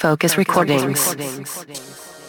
Focus Recordings. Focus Recordings.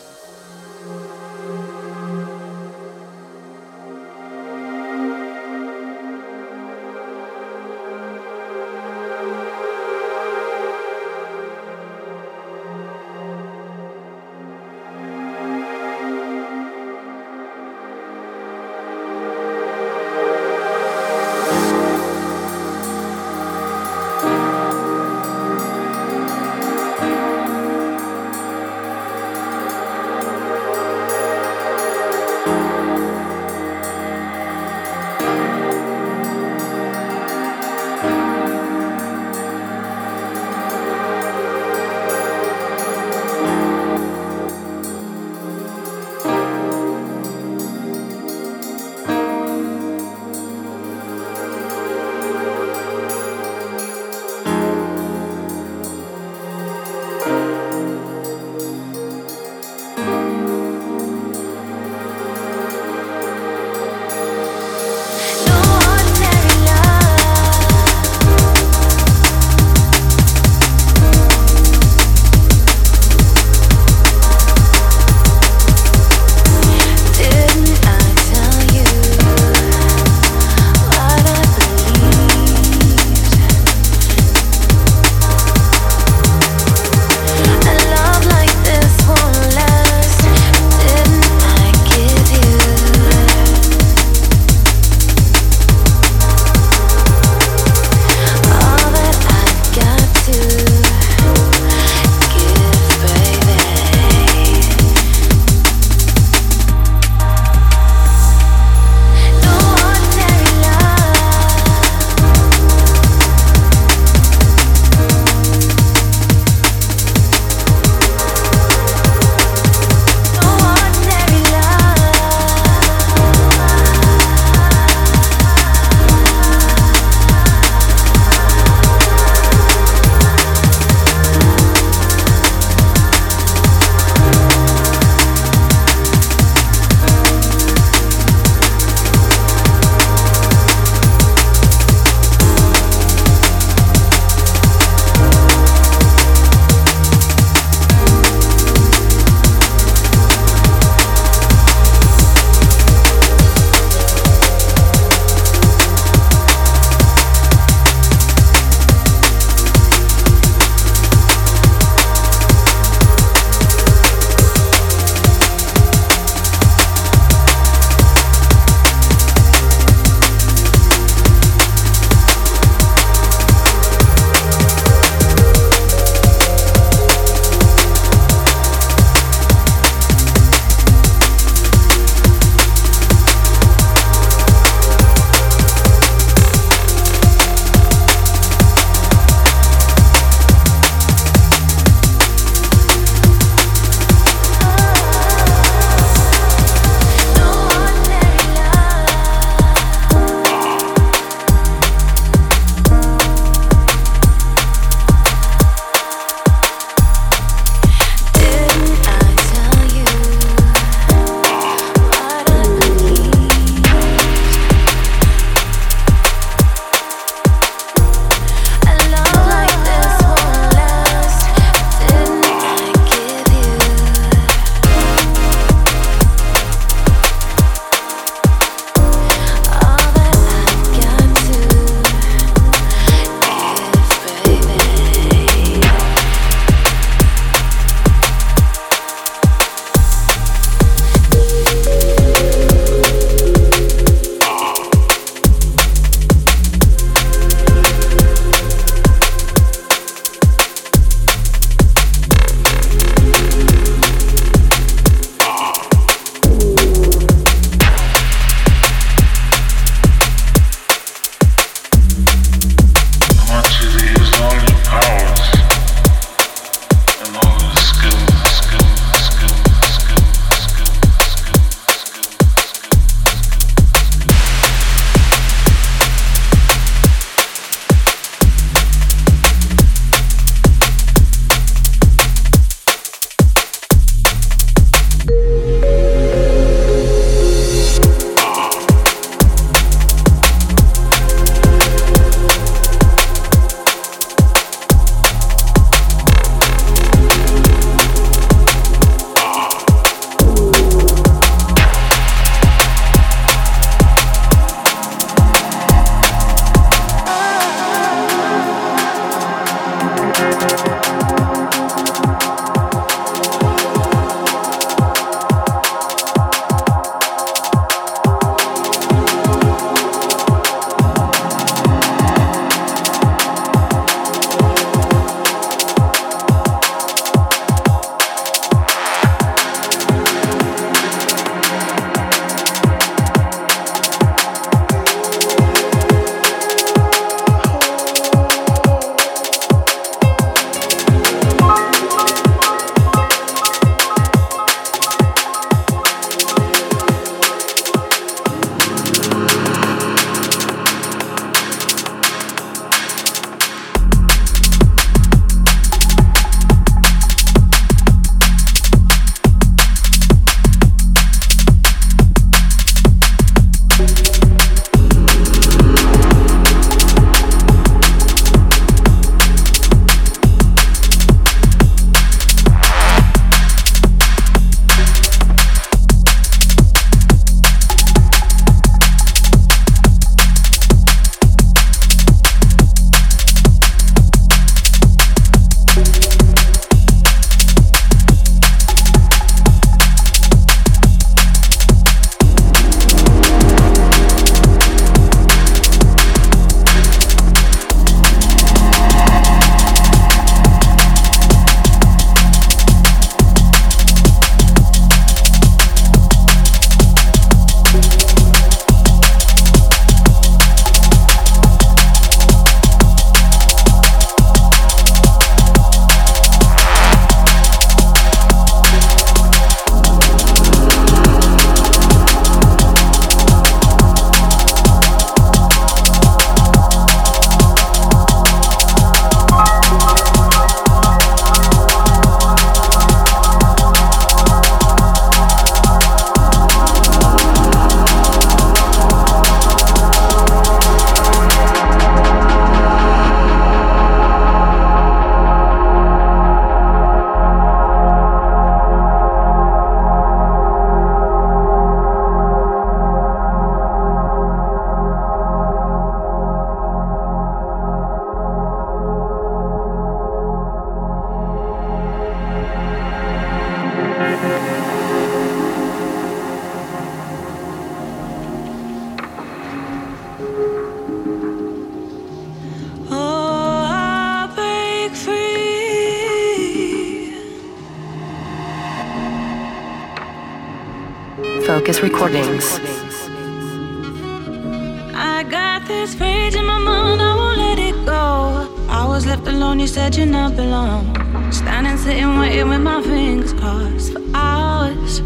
I got this rage in my mind, I won't let it go. I was left alone, you said you're not belong. Standing, sitting, waiting with my fingers crossed for hours.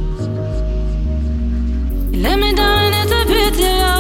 You let me down, it's a pity,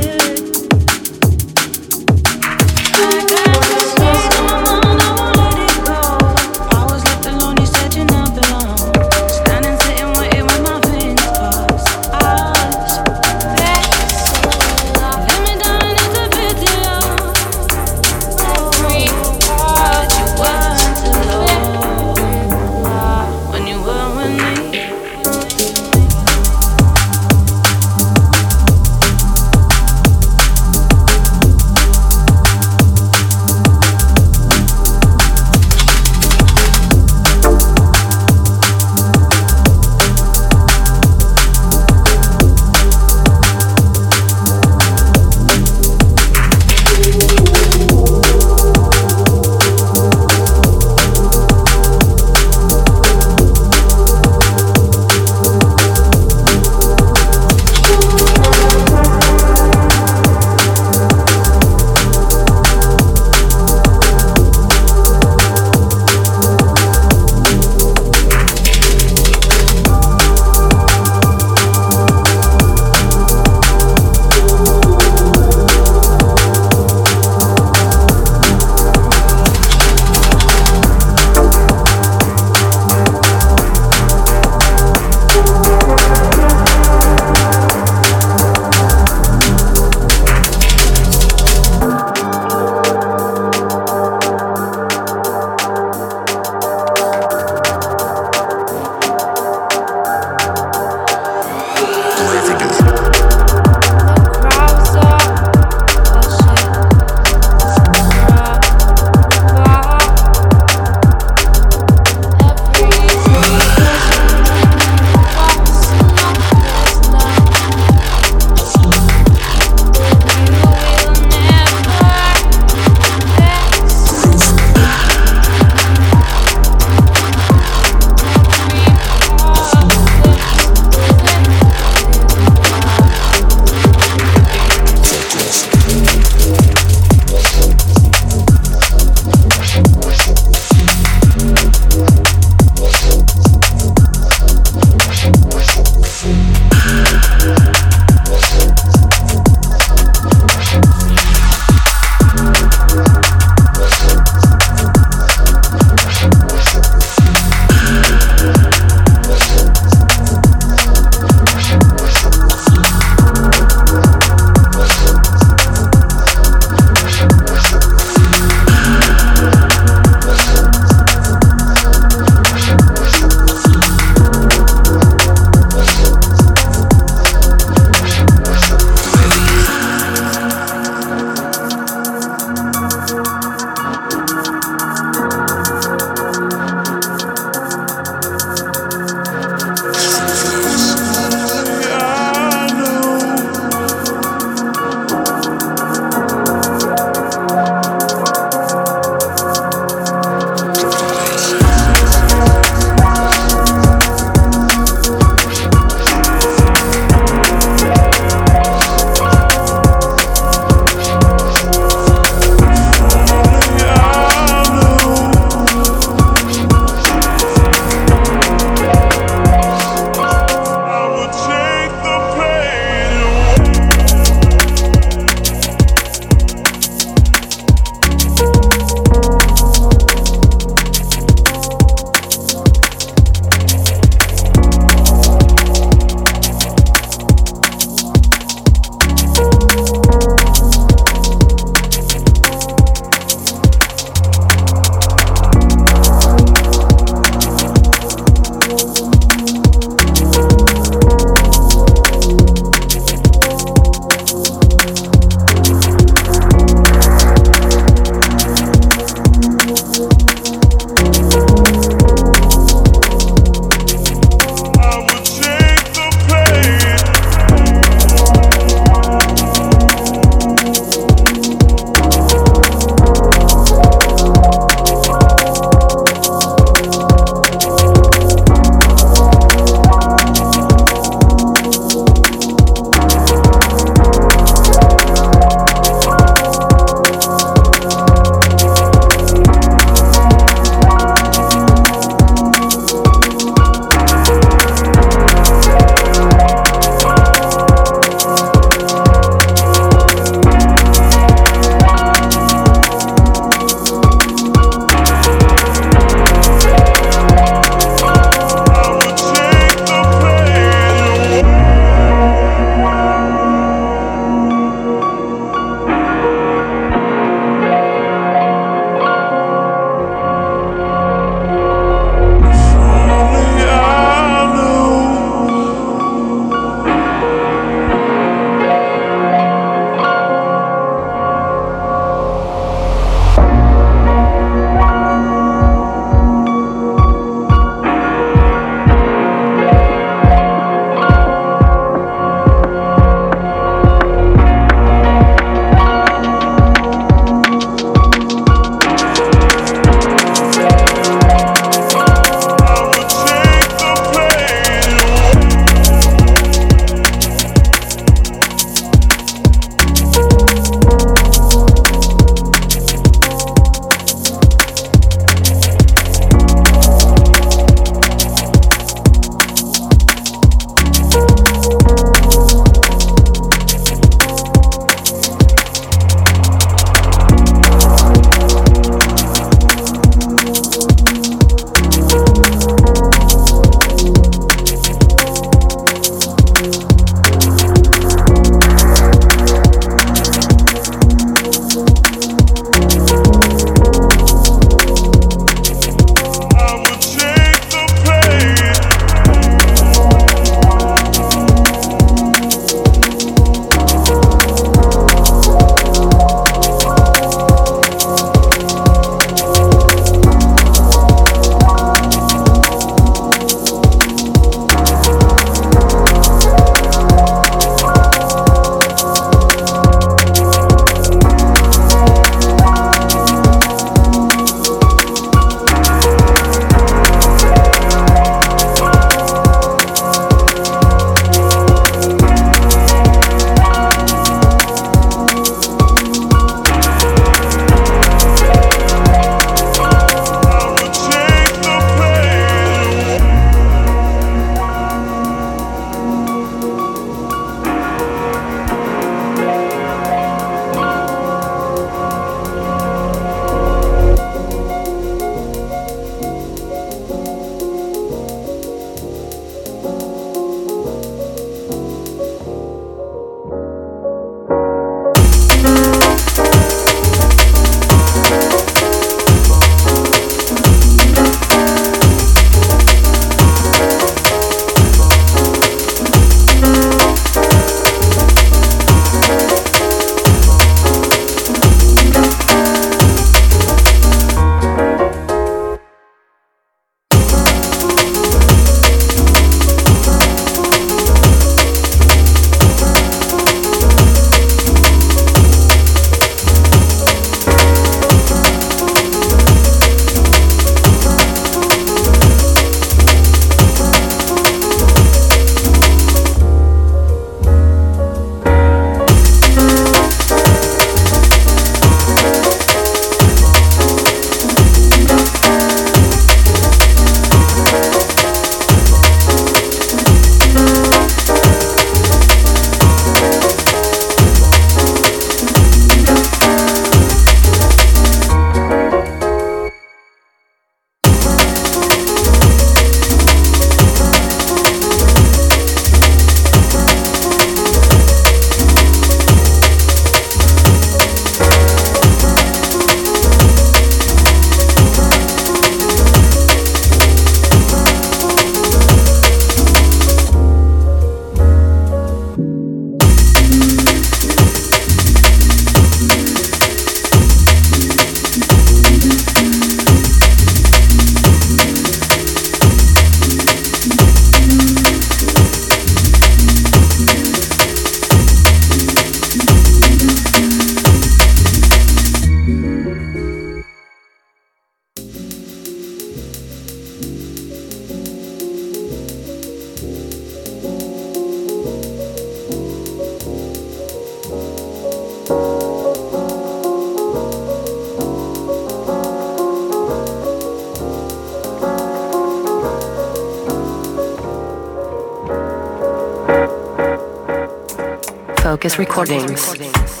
Focus Recordings.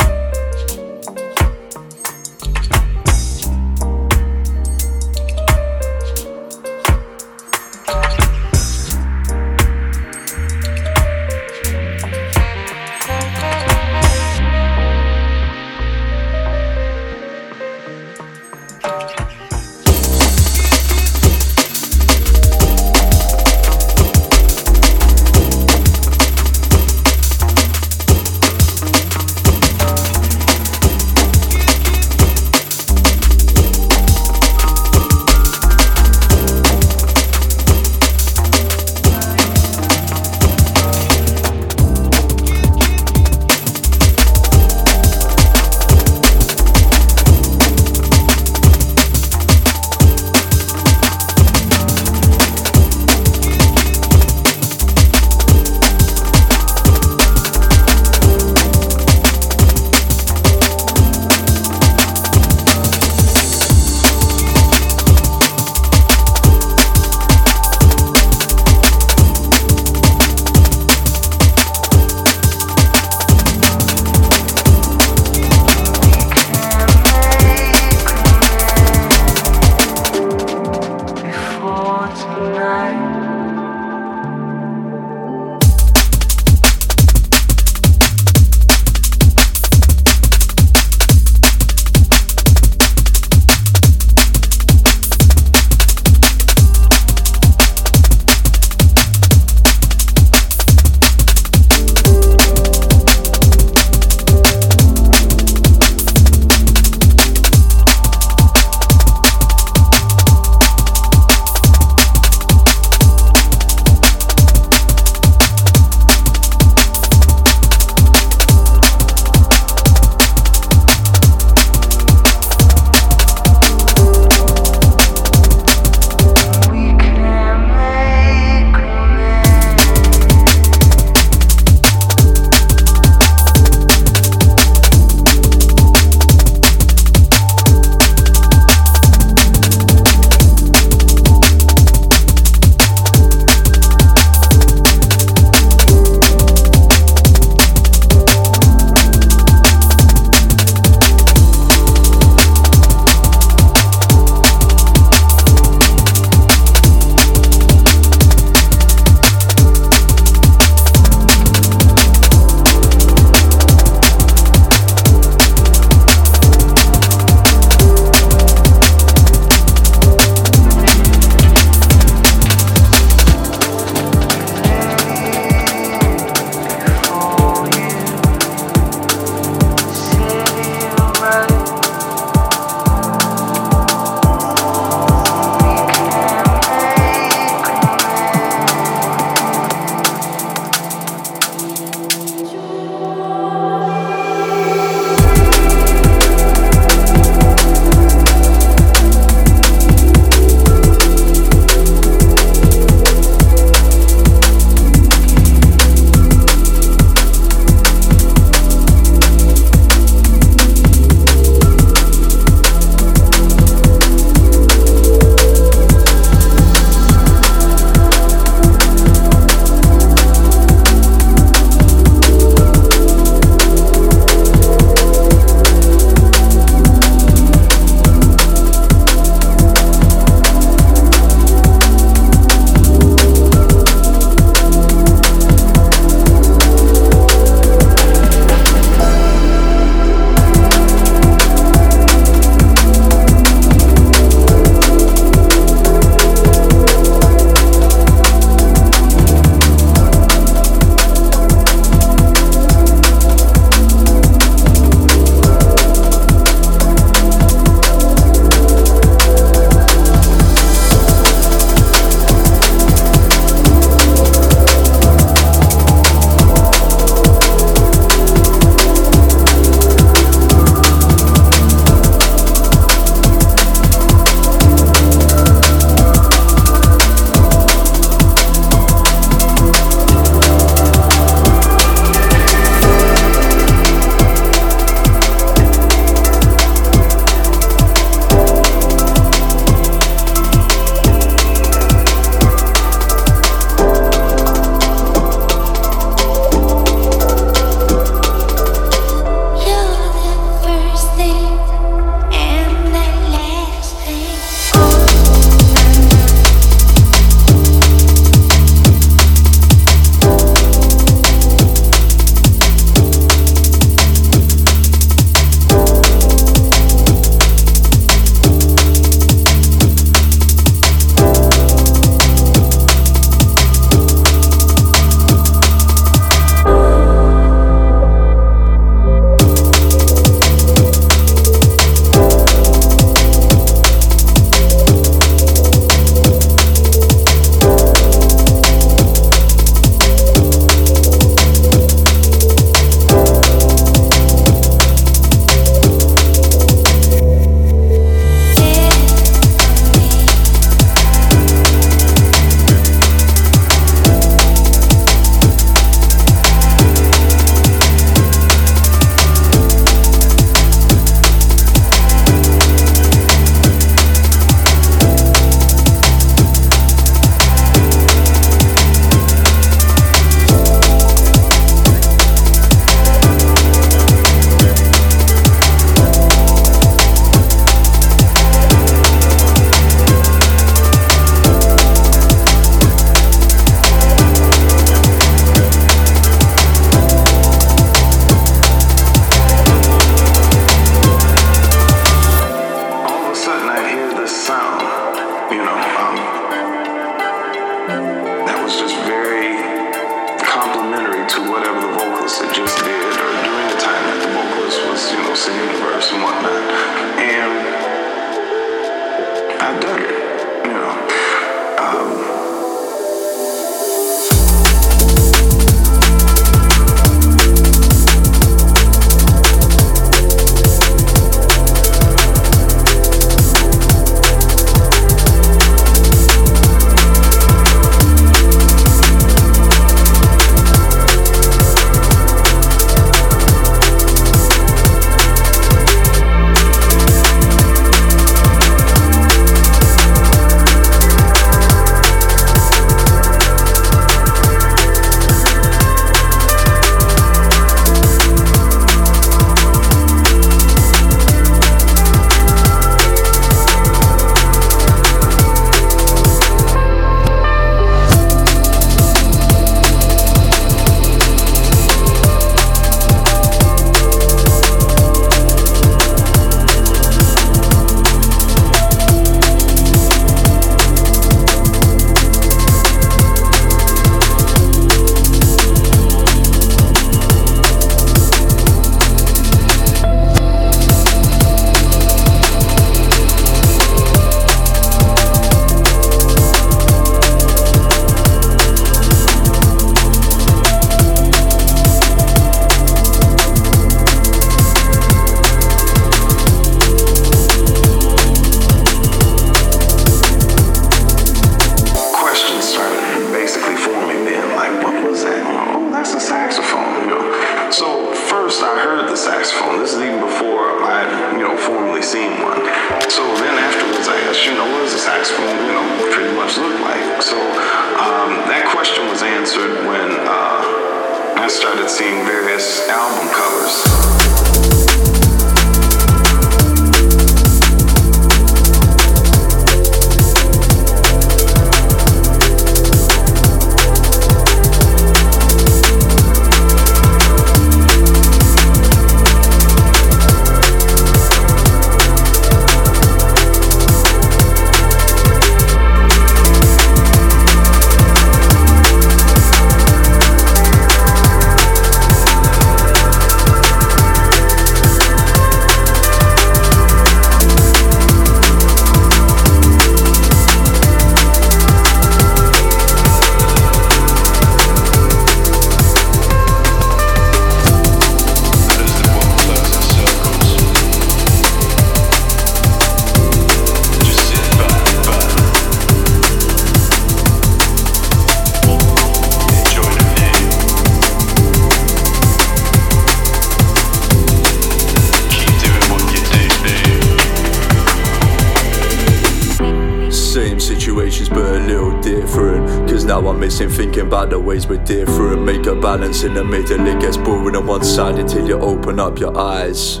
Balance in the middle, it gets boring on one side until you open up your eyes.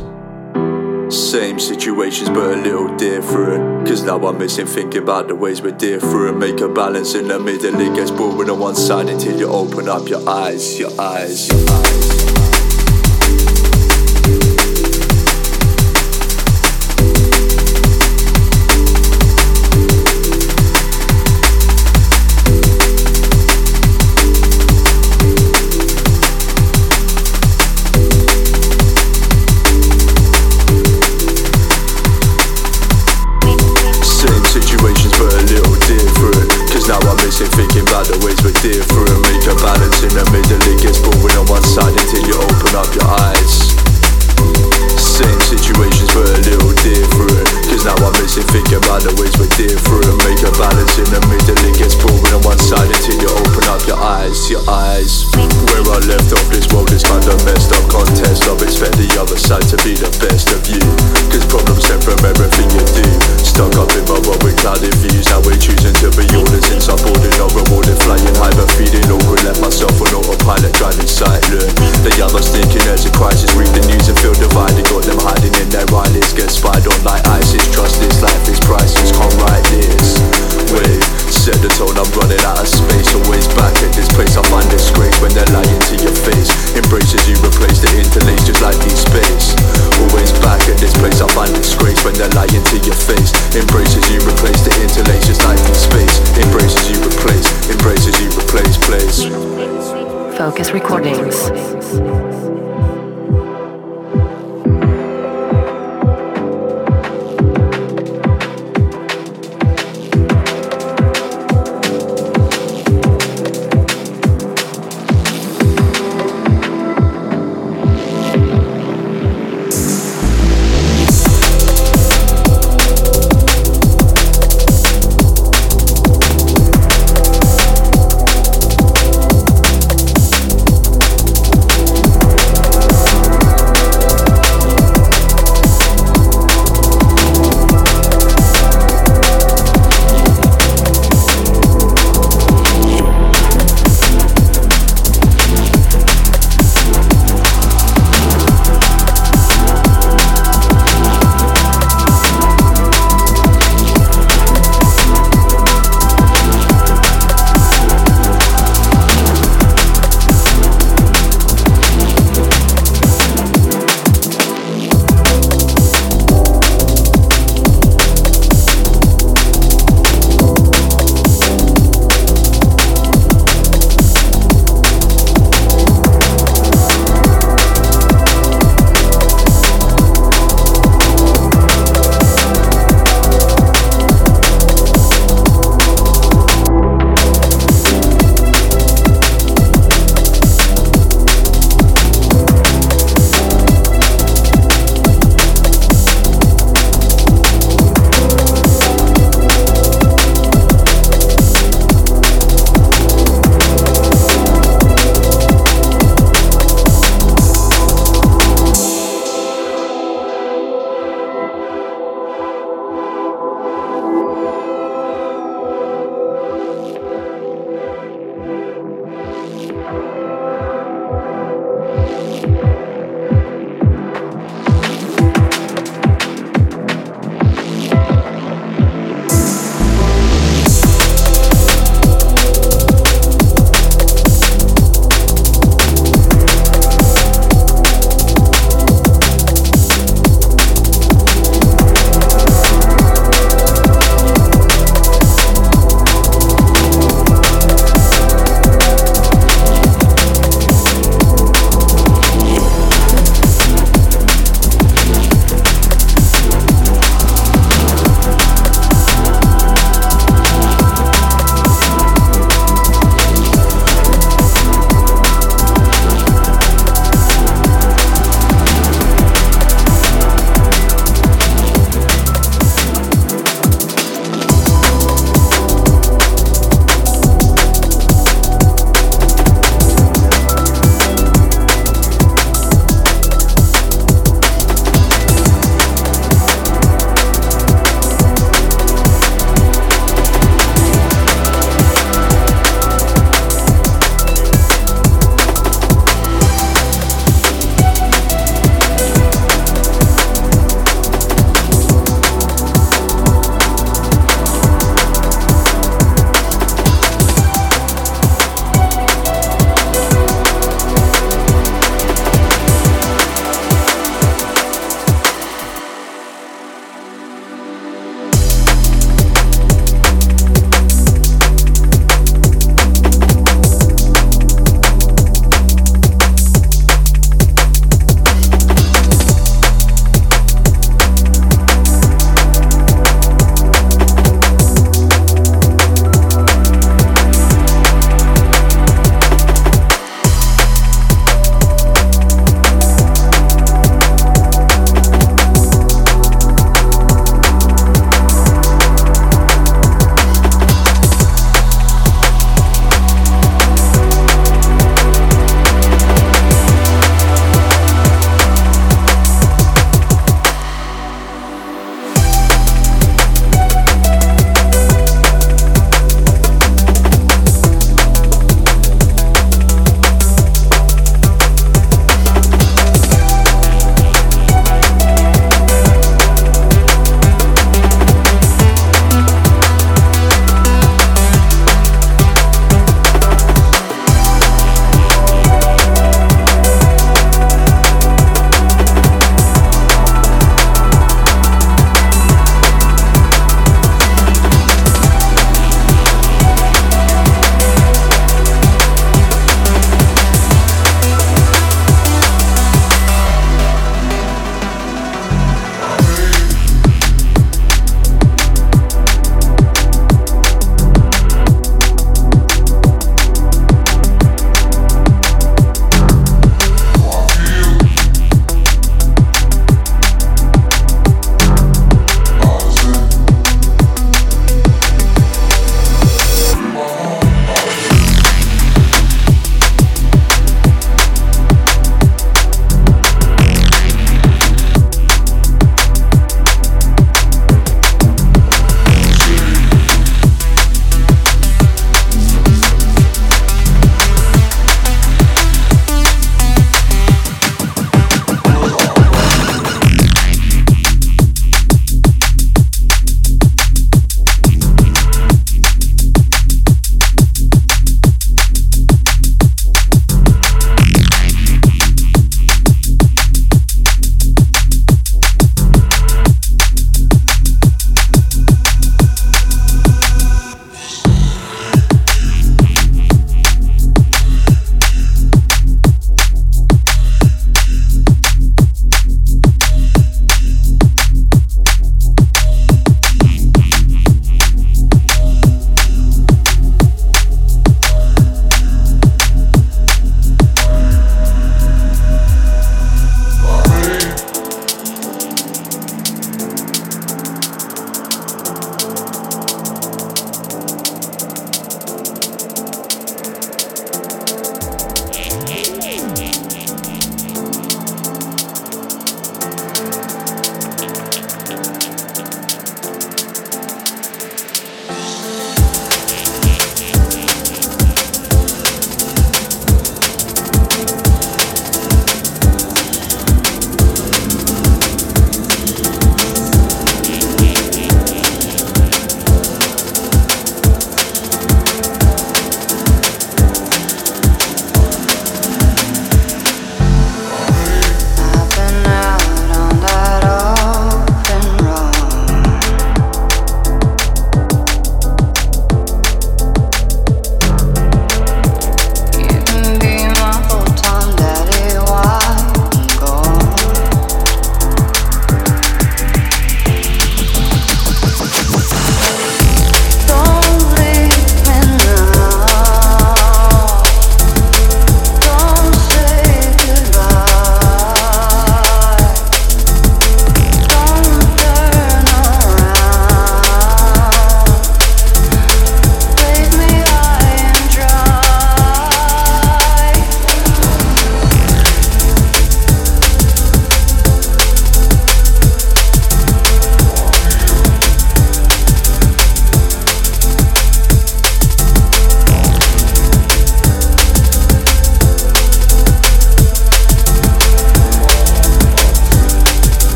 Same situations, but a little different. Cause now I'm missing thinking about the ways we're different. Make a balance in the middle, it gets boring on one side until you open up your eyes, your eyes, your eyes.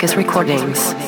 Focus Recordings.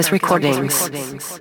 Focus Recordings.